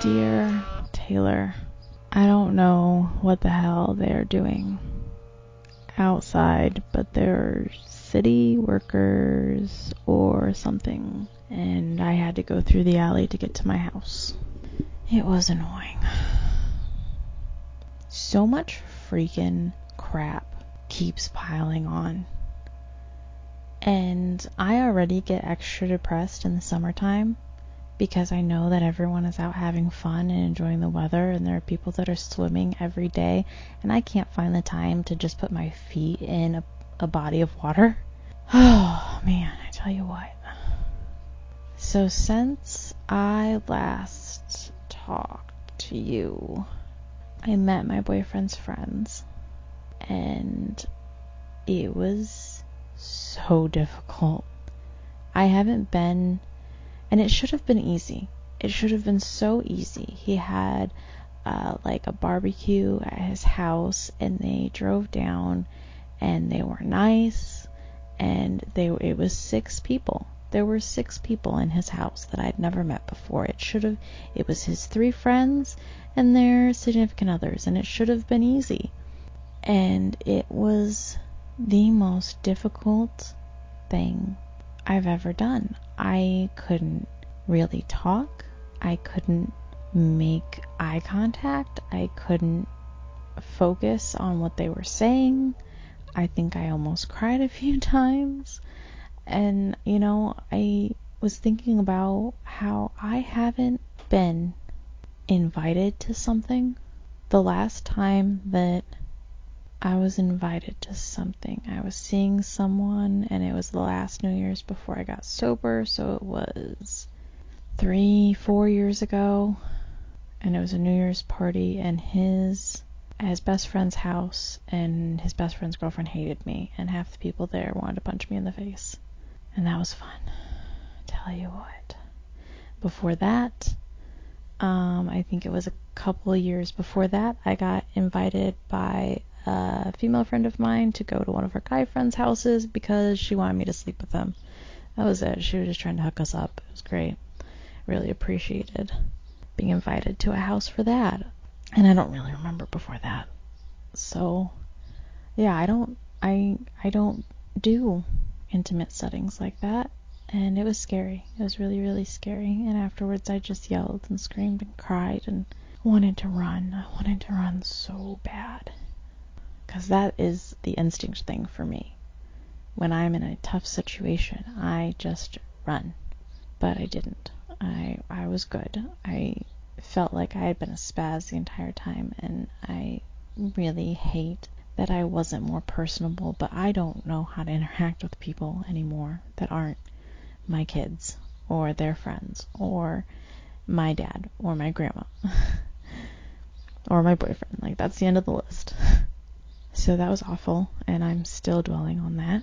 Dear Taylor, I don't know what the hell they're doing outside, but they're city workers or something, and I had to go through the alley to get to my house. It was annoying. So much freaking crap keeps piling on. And I already get extra depressed in the summertime because I know that everyone is out having fun and enjoying the weather, and there are people that are swimming every day, and I can't find the time to just put my feet in a, a body of water. Oh man, I tell you what. So, since I last talked to you, I met my boyfriend's friends, and it was so difficult. I haven't been and it should have been easy. It should have been so easy. He had uh, like a barbecue at his house, and they drove down, and they were nice, and they it was six people. There were six people in his house that I'd never met before. It should have. It was his three friends and their significant others, and it should have been easy. And it was the most difficult thing I've ever done. I couldn't really talk. I couldn't make eye contact. I couldn't focus on what they were saying. I think I almost cried a few times. And, you know, I was thinking about how I haven't been invited to something. The last time that I was invited to something. I was seeing someone, and it was the last New Year's before I got sober, so it was three, four years ago. And it was a New Year's party, and his his best friend's house, and his best friend's girlfriend hated me, and half the people there wanted to punch me in the face. And that was fun. Tell you what. Before that, um, I think it was a couple of years before that, I got invited by a female friend of mine to go to one of her guy friends' houses because she wanted me to sleep with them. That was it. She was just trying to hook us up. It was great. Really appreciated being invited to a house for that. And I don't really remember before that. So, yeah, I don't I I don't do intimate settings like that. And it was scary. It was really, really scary. And afterwards, I just yelled and screamed and cried and wanted to run. I wanted to run so bad because that is the instinct thing for me. When I'm in a tough situation, I just run. But I didn't. I I was good. I felt like I had been a spaz the entire time, and I really hate that I wasn't more personable. But I don't know how to interact with people anymore that aren't my kids or their friends or my dad or my grandma or my boyfriend. Like that's the end of the list. So that was awful, and I'm still dwelling on that.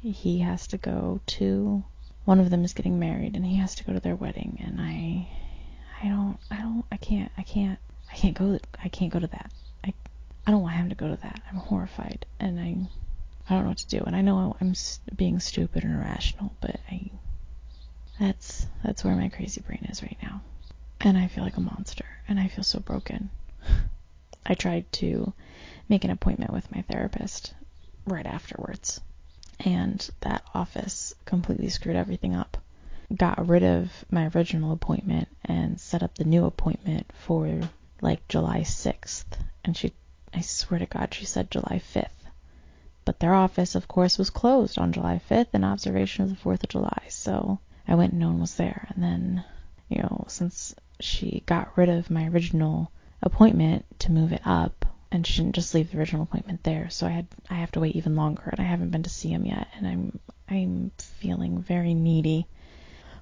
He has to go to one of them is getting married and he has to go to their wedding and I I don't I don't I can't I can't I can't go I can't go to that. I don't want him to go to that. I'm horrified and I I don't know what to do and I know I'm being stupid and irrational, but I that's that's where my crazy brain is right now. And I feel like a monster and I feel so broken. I tried to make an appointment with my therapist right afterwards. And that office completely screwed everything up. Got rid of my original appointment and set up the new appointment for like July 6th. And she, I swear to God, she said July 5th. But their office, of course, was closed on July 5th in observation of the 4th of July. So I went and no one was there. And then, you know, since she got rid of my original appointment to move it up, and she didn't just leave the original appointment there. So I had I have to wait even longer, and I haven't been to see him yet, and I'm I'm feeling very needy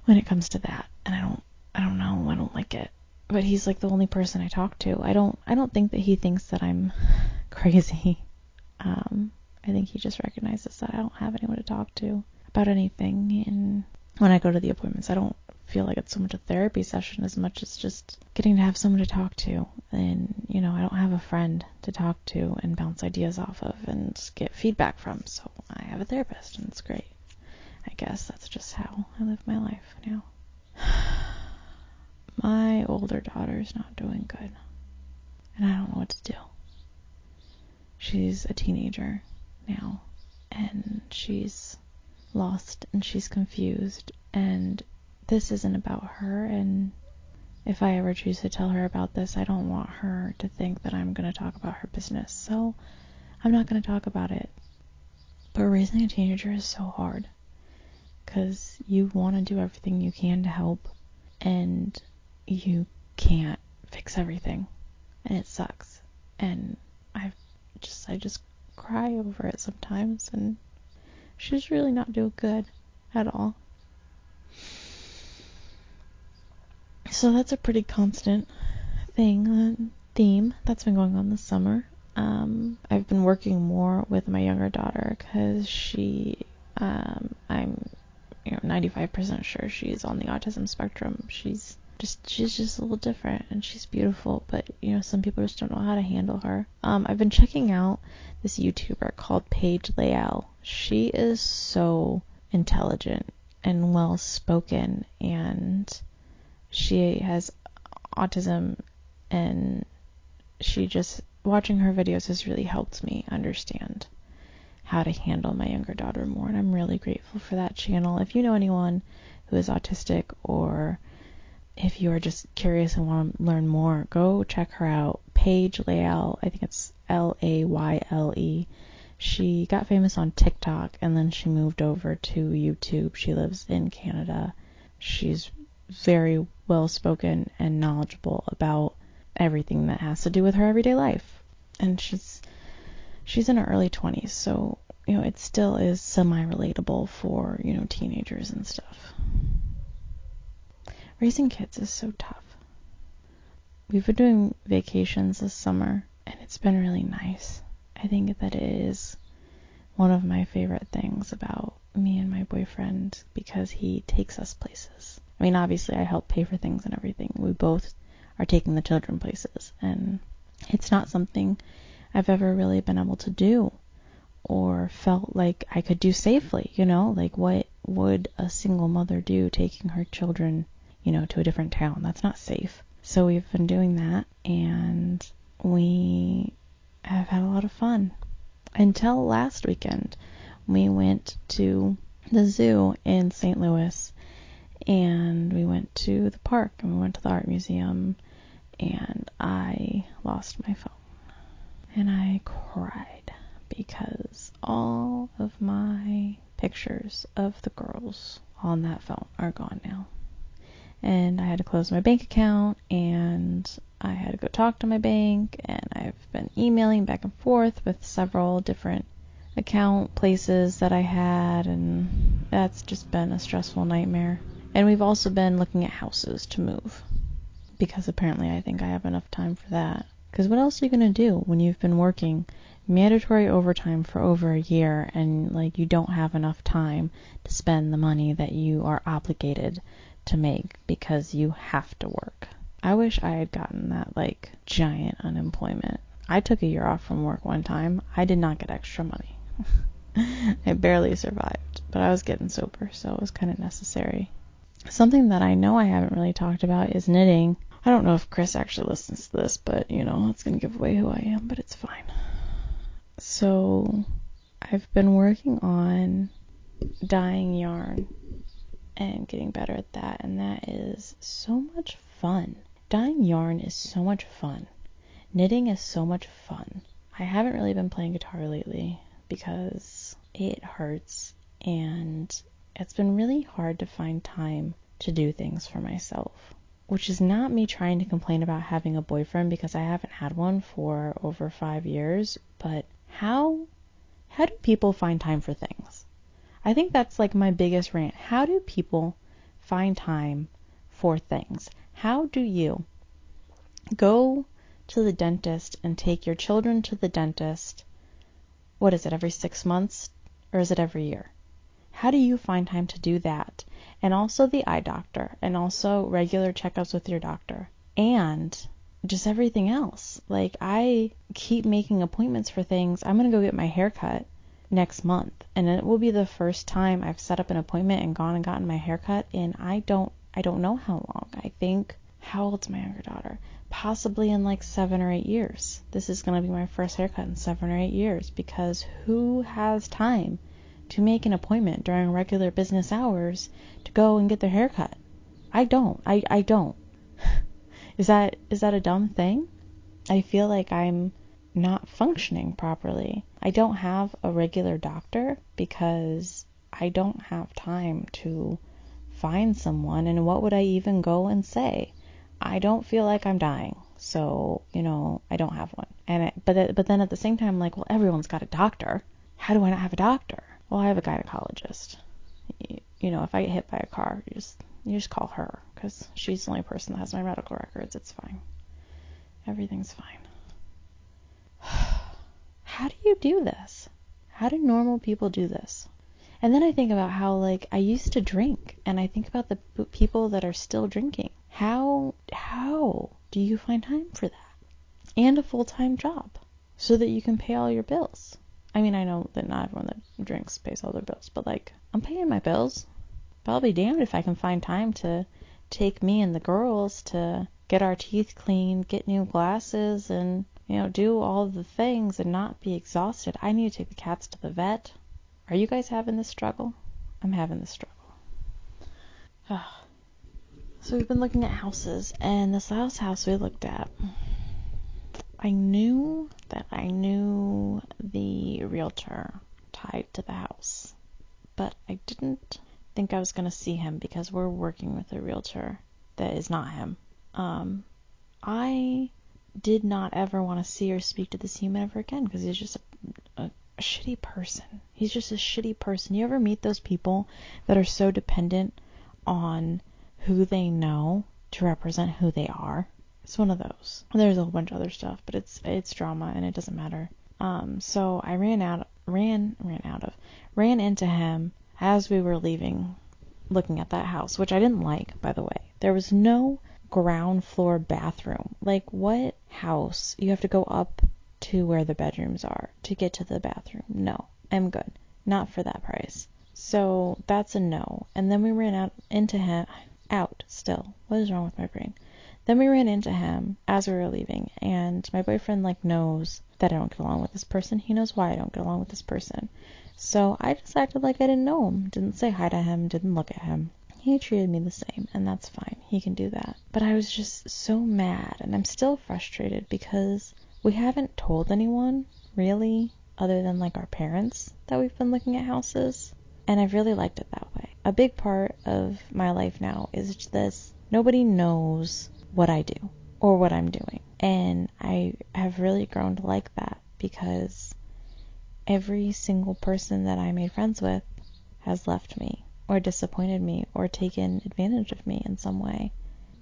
when it comes to that, and I don't I don't know I don't like it. But he's like the only person I talk to. I don't I don't think that he thinks that I'm crazy. Um, I think he just recognizes that I don't have anyone to talk to about anything, and when I go to the appointments, I don't feel like it's so much a therapy session as much as just getting to have someone to talk to. And, you know, I don't have a friend to talk to and bounce ideas off of and get feedback from. So I have a therapist and it's great. I guess that's just how I live my life now. Older daughter's not doing good. And I don't know what to do. She's a teenager now and she's lost and she's confused and this isn't about her and if I ever choose to tell her about this, I don't want her to think that I'm going to talk about her business. So I'm not going to talk about it. But raising a teenager is so hard because you want to do everything you can to help and you can't fix everything and it sucks. And I just I just cry over it sometimes and she's really not doing good at all. So that's a pretty constant thing, uh, theme that's been going on this summer. Um, I've been working more with my younger daughter because she, um, I'm, you know, 95% sure she's on the autism spectrum. She's just, she's just a little different and she's beautiful, but you know, some people just don't know how to handle her. Um, I've been checking out this YouTuber called Paige Layle. She is so intelligent and well spoken and she has autism and she just watching her videos has really helped me understand how to handle my younger daughter more and I'm really grateful for that channel. If you know anyone who is autistic or if you are just curious and want to learn more, go check her out. Paige Layle, I think it's L A Y L E. She got famous on TikTok and then she moved over to YouTube. She lives in Canada. She's very well spoken and knowledgeable about everything that has to do with her everyday life. And she's she's in her early 20s, so you know, it still is semi relatable for, you know, teenagers and stuff. Raising kids is so tough. We've been doing vacations this summer and it's been really nice. I think that it is one of my favorite things about me and my boyfriend because he takes us places. I mean, obviously, I help pay for things and everything. We both are taking the children places, and it's not something I've ever really been able to do or felt like I could do safely, you know? Like, what would a single mother do taking her children, you know, to a different town? That's not safe. So we've been doing that, and we have had a lot of fun. Until last weekend, we went to the zoo in St. Louis and we went to the park and we went to the art museum and I lost my phone and I cried because all of my pictures of the girls on that phone are gone now. And I had to close my bank account and I had to go talk to my bank and I've been emailing back and forth with several different account places that I had and that's just been a stressful nightmare. And we've also been looking at houses to move because apparently I think I have enough time for that. Because what else are you going to do when you've been working mandatory overtime for over a year and like you don't have enough time to spend the money that you are obligated to make because you have to work. I wish I had gotten that like giant unemployment. I took a year off from work one time. I did not get extra money. I barely survived, but I was getting sober, so it was kind of necessary. Something that I know I haven't really talked about is knitting. I don't know if Chris actually listens to this, but you know, it's going to give away who I am, but it's fine. So, I've been working on dyeing yarn and getting better at that, and that is so much fun. Dyeing yarn is so much fun. Knitting is so much fun. I haven't really been playing guitar lately because it hurts and it's been really hard to find time to do things for myself. Which is not me trying to complain about having a boyfriend because I haven't had one for over five years, but how how do people find time for things? I think that's like my biggest rant. How do people find time for things? How do you go to the dentist and take your children to the dentist? What is it, every six months? Or is it every year? How do you find time to do that and also the eye doctor, and also regular checkups with your doctor, and just everything else. Like, I keep making appointments for things. I'm going to go get my hair cut next month, and it will be the first time I've set up an appointment and gone and gotten my hair cut, and I don't I don't know how long. I think how old's my younger daughter? Possibly in like seven or eight years. This is going to be my first haircut in seven or eight years because who has time to make an appointment during regular business hours to go and get their hair cut? I don't. I, I don't. is that is that a dumb thing? I feel like I'm not functioning properly. I don't have a regular doctor because I don't have time to find someone and what would I even go and say? I don't feel like I'm dying. So, you know, I don't have one. And but but then at the same time I'm like, well, everyone's got a doctor. How do I not have a doctor? Well, I have a gynecologist. You, you know, if I get hit by a car, you just you just call her cuz she's the only person that has my medical records. It's fine. Everything's fine. How do you do this? How do normal people do this? And then I think about how like I used to drink and I think about the people that are still drinking. How how do you find time for that? And a full-time job so that you can pay all your bills. I mean, I know that not everyone that drinks pays all their bills, but like I'm paying my bills. But I'll be damned if I can find time to take me and the girls to get our teeth cleaned, get new glasses and you know, do all the things and not be exhausted. I need to take the cats to the vet. Are you guys having this struggle? I'm having this struggle. so we've been looking at houses, and this last house we looked at, I knew that I knew the realtor tied to the house, but I didn't think I was going to see him because we're working with a realtor that is not him. Um, I did not ever want to see or speak to this human ever again because he's just a, a a shitty person. He's just a shitty person. You ever meet those people that are so dependent on who they know to represent who they are? It's one of those. There's a whole bunch of other stuff, but it's it's drama and it doesn't matter. Um, so I ran out, ran, ran out of, ran into him as we were leaving, looking at that house, which I didn't like, by the way. There was no ground floor bathroom. Like what house? You have to go up to where the bedrooms are to get to the bathroom. No, I'm good. Not for that price. So that's a no. And then we ran out into him out still. What is wrong with my brain? Then we ran into him as we were leaving, and my boyfriend like knows that I don't get along with this person. He knows why I don't get along with this person. So I just acted like I didn't know him, didn't say hi to him, didn't look at him. He treated me the same, and that's fine. He can do that. But I was just so mad, and I'm still frustrated because we haven't told anyone, really, other than like our parents, that we've been looking at houses. And I've really liked it that way. A big part of my life now is this nobody knows what I do or what I'm doing. And I have really grown to like that because every single person that I made friends with has left me or disappointed me or taken advantage of me in some way.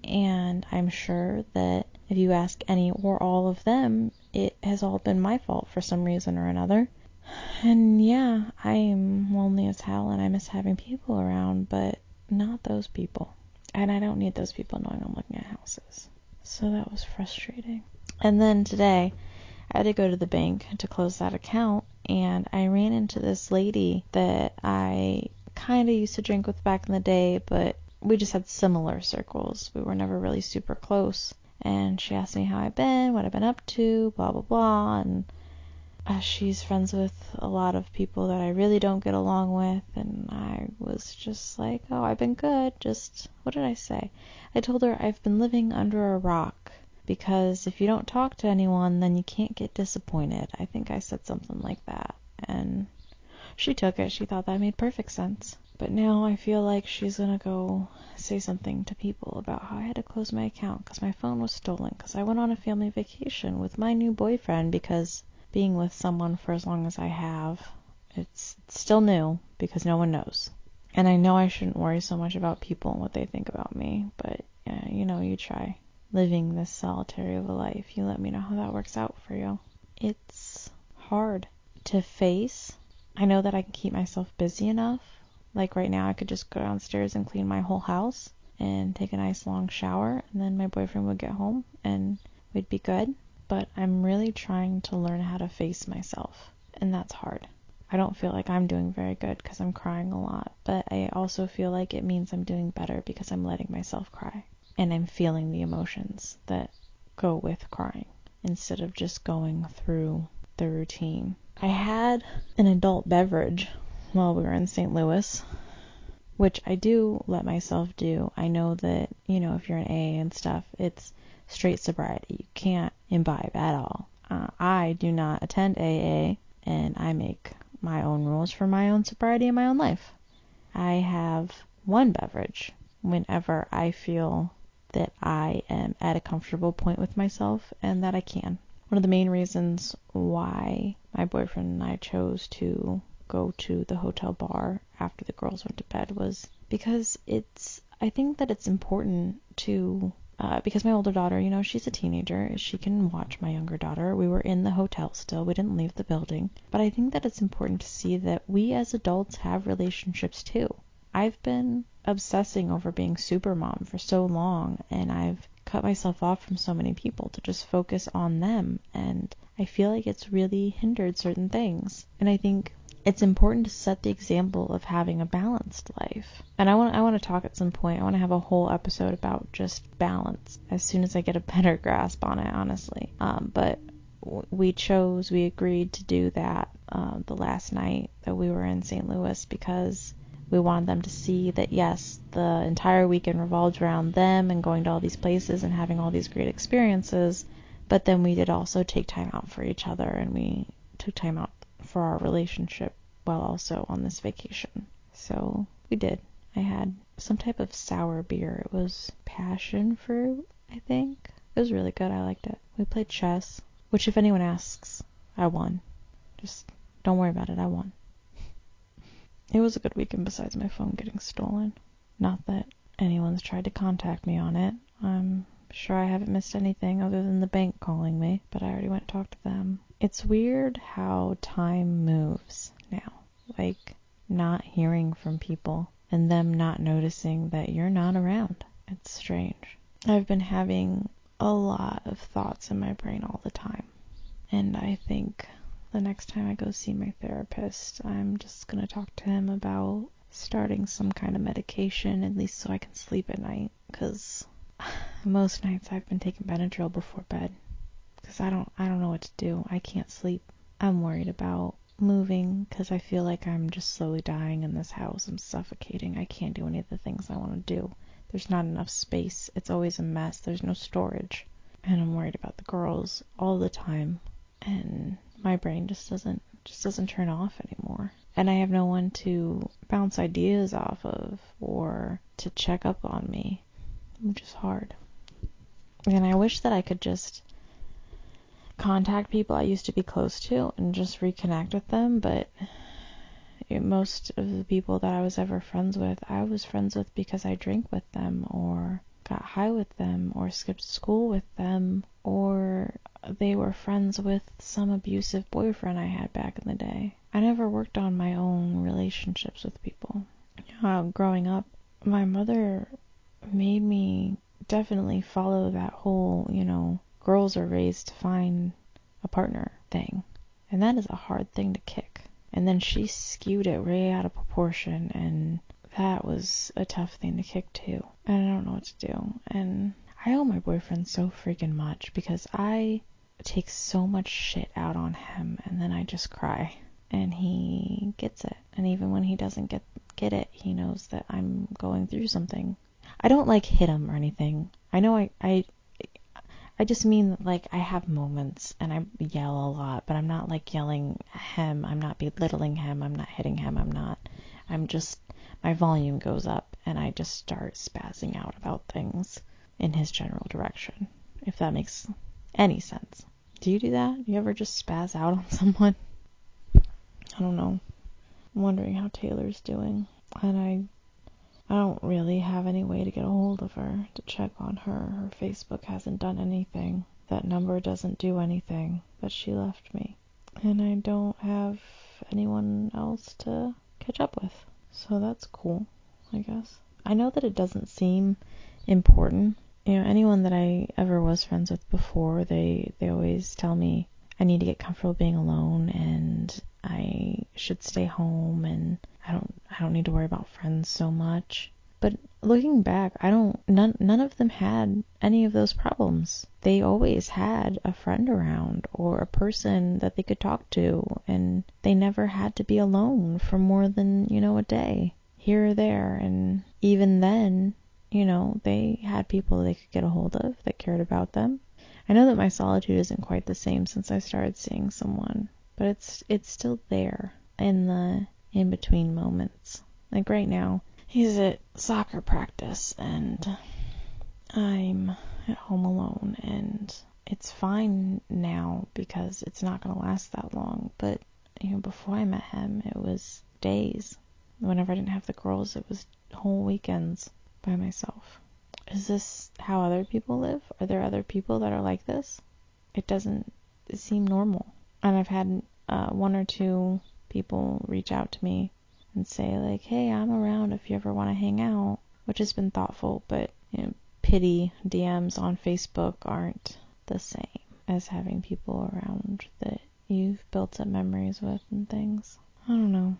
And I'm sure that if you ask any or all of them, it has all been my fault for some reason or another. And yeah, I am lonely as hell and I miss having people around, but not those people. And I don't need those people knowing I'm looking at houses. So that was frustrating. And then today, I had to go to the bank to close that account, and I ran into this lady that I kind of used to drink with back in the day, but we just had similar circles. We were never really super close and she asked me how I've been, what I've been up to, blah blah blah, and uh, she's friends with a lot of people that I really don't get along with, and I was just like, oh, I've been good. Just what did I say? I told her I've been living under a rock because if you don't talk to anyone, then you can't get disappointed. I think I said something like that, and she took it. She thought that made perfect sense. But now I feel like she's gonna go say something to people about how I had to close my account because my phone was stolen because I went on a family vacation with my new boyfriend because being with someone for as long as I have, it's, still new because no one knows. And I know I shouldn't worry so much about people and what they think about me, but you know, you try living this solitary of a life. You let me know how that works out for you. It's hard to face. I know that I can keep myself busy enough Like right now, I could just go downstairs and clean my whole house and take a nice long shower, and then my boyfriend would get home and we'd be good. But I'm really trying to learn how to face myself, and that's hard. I don't feel like I'm doing very good because I'm crying a lot, but I also feel like it means I'm doing better because I'm letting myself cry and I'm feeling the emotions that go with crying instead of just going through the routine. I had an adult beverage while we were in St. Louis, which I do let myself do. I know that, you know, if you're an AA and stuff, it's straight sobriety. You can't imbibe at all. Uh, I do not attend AA and I make my own rules for my own sobriety in my own life. I have one beverage whenever I feel that I am at a comfortable point with myself and that I can. One of the main reasons why my boyfriend and I chose to go to the hotel bar after the girls went to bed was because it's I think that it's important to uh, because my older daughter, you know, she's a teenager. She can watch my younger daughter. We were in the hotel still. We didn't leave the building. But I think that it's important to see that we as adults have relationships too. I've been obsessing over being super mom for so long and I've cut myself off from so many people to just focus on them and I feel like it's really hindered certain things. And I think it's important to set the example of having a balanced life. And I want I want to talk at some point. I want to have a whole episode about just balance as soon as I get a better grasp on it, honestly. Um, but we chose, we agreed to do that uh, the last night that we were in St. Louis because we wanted them to see that yes, the entire weekend revolved around them and going to all these places and having all these great experiences. But then we did also take time out for each other and we took time out for our relationship while also on this vacation. So we did. I had some type of sour beer. It was passion fruit, I think. It was really good. I liked it. We played chess, which, if anyone asks, I won. Just don't worry about it. I won. It was a good weekend besides my phone getting stolen. Not that anyone's tried to contact me on it. I'm sure I haven't missed anything other than the bank calling me, but I already went and talked to them. It's weird how time moves now. Like not hearing from people and them not noticing that you're not around. It's strange. I've been having a lot of thoughts in my brain all the time. And I think the next time I go see my therapist, I'm just going to talk to him about starting some kind of medication, at least so I can sleep at night. Because most nights I've been taking Benadryl before bed because I don't I don't know what to do. I can't sleep. I'm worried about moving because I feel like I'm just slowly dying in this house. I'm suffocating. I can't do any of the things I want to do. There's not enough space. It's always a mess. There's no storage. And I'm worried about the girls all the time. And my brain just doesn't just doesn't turn off anymore. And I have no one to bounce ideas off of or to check up on me, which is hard. And I wish that I could just contact people I used to be close to and just reconnect with them, but most of the people that I was ever friends with, I was friends with because I drank with them or got high with them or skipped school with them or they were friends with some abusive boyfriend I had back in the day. I never worked on my own relationships with people. Uh, growing up, my mother made me definitely follow that whole, you know, girls are raised to find a partner thing. And that is a hard thing to kick. And then she skewed it way out of proportion and that was a tough thing to kick too. And I don't know what to do. And I owe my boyfriend so freaking much because I take so much shit out on him and then I just cry. And he gets it. And even when he doesn't get get it, he knows that I'm going through something. I don't like hit him or anything. I know I I I just mean like I have moments and I yell a lot, but I'm not like yelling him. I'm not belittling him. I'm not hitting him. I'm not. I'm just my volume goes up and I just start spazzing out about things in his general direction. If that makes any sense. Do you do that? You ever just spaz out on someone? I don't know. I'm wondering how Taylor's doing. And I I don't really have any way to get a hold of her to check on her. Her Facebook hasn't done anything. That number doesn't do anything. But she left me. And I don't have anyone else to catch up with. So that's cool, I guess. I know that it doesn't seem important. You know, anyone that I ever was friends with before, they they always tell me I need to get comfortable being alone and I should stay home and I don't I don't need to worry about friends so much. But looking back, I don't none none of them had any of those problems. They always had a friend around or a person that they could talk to and they never had to be alone for more than, you know, a day here or there and even then, you know, they had people they could get a hold of that cared about them. I know that my solitude isn't quite the same since I started seeing someone, but it's it's still there in the in between moments. Like right now, he's at soccer practice and I'm at home alone and it's fine now because it's not going to last that long. But, you know, before I met him, it was days. Whenever I didn't have the girls, it was whole weekends by myself. Is this how other people live? Are there other people that are like this? It doesn't seem normal. And I've had uh, one or two people reach out to me and say like, "Hey, I'm around if you ever want to hang out," which has been thoughtful, but you know, pity DMs on Facebook aren't the same as having people around that you've built up memories with and things. I don't know.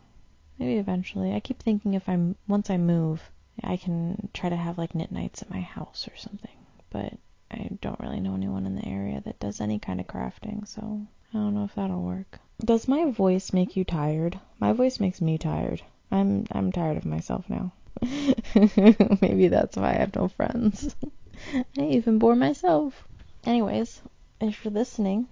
Maybe eventually. I keep thinking if I'm once I move, I can try to have like knit nights at my house or something. But I don't really know anyone in the area that does any kind of crafting, so I don't know if that'll work. Does my voice make you tired? My voice makes me tired. I'm I'm tired of myself now. Maybe that's why I have no friends. I even bore myself. Anyways, if you're listening,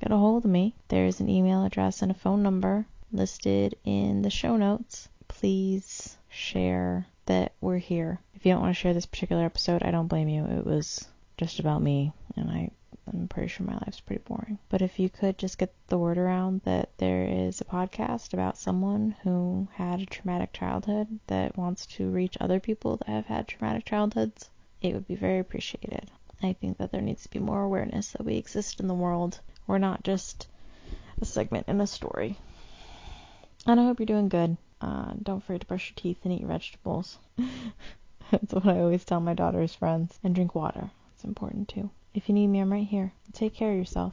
get a hold of me. There's an email address and a phone number listed in the show notes. Please share that we're here. If you don't want to share this particular episode, I don't blame you. It was just about me, and I I'm pretty sure my life's pretty boring. But if you could just get the word around that there is a podcast about someone who had a traumatic childhood that wants to reach other people that have had traumatic childhoods, it would be very appreciated. I think that there needs to be more awareness that we exist in the world. We're not just a segment in a story. And I hope you're doing good. Uh, don't forget to brush your teeth and eat vegetables. That's what I always tell my daughter's friends. And drink water. It's important too. If you need me, I'm right here. Take care of yourself.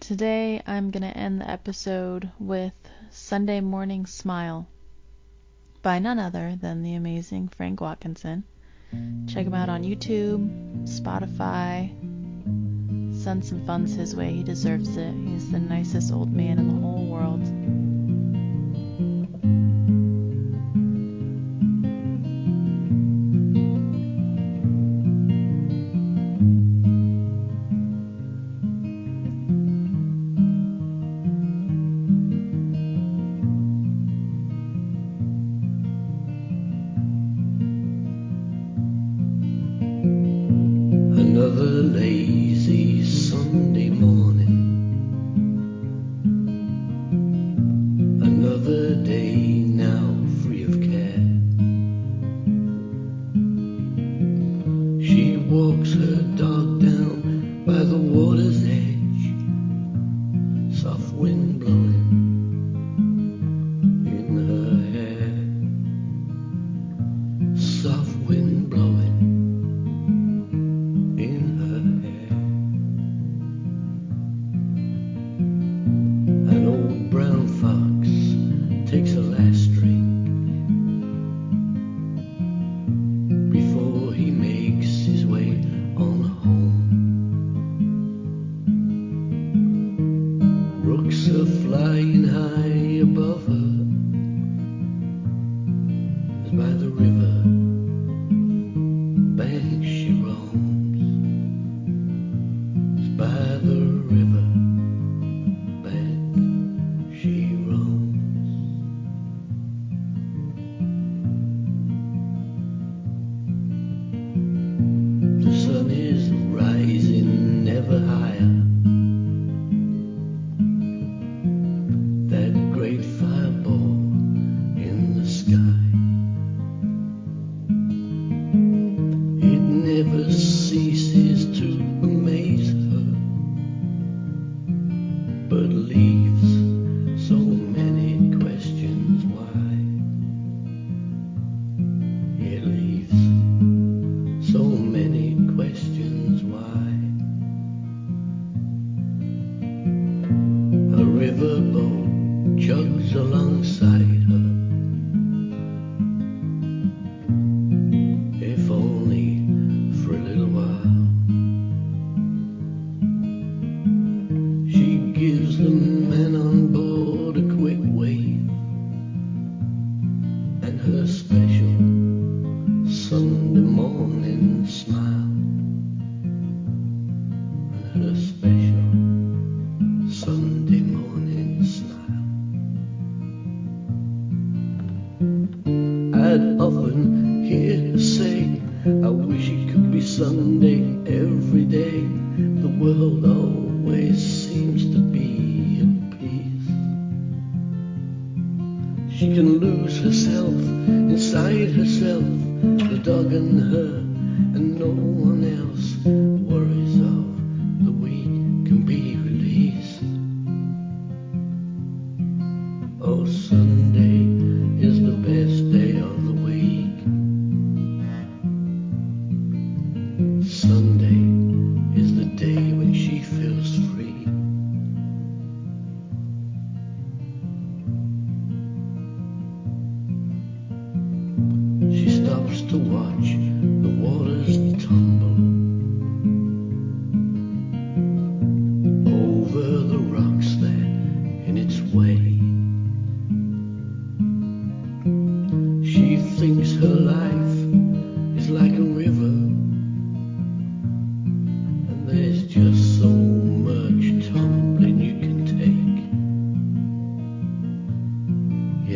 Today, I'm going to end the episode with Sunday Morning Smile by none other than the amazing Frank Watkinson. Check him out on YouTube, Spotify. Send some funds his way. He deserves it. He's the nicest old man in the whole world.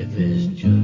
if it's just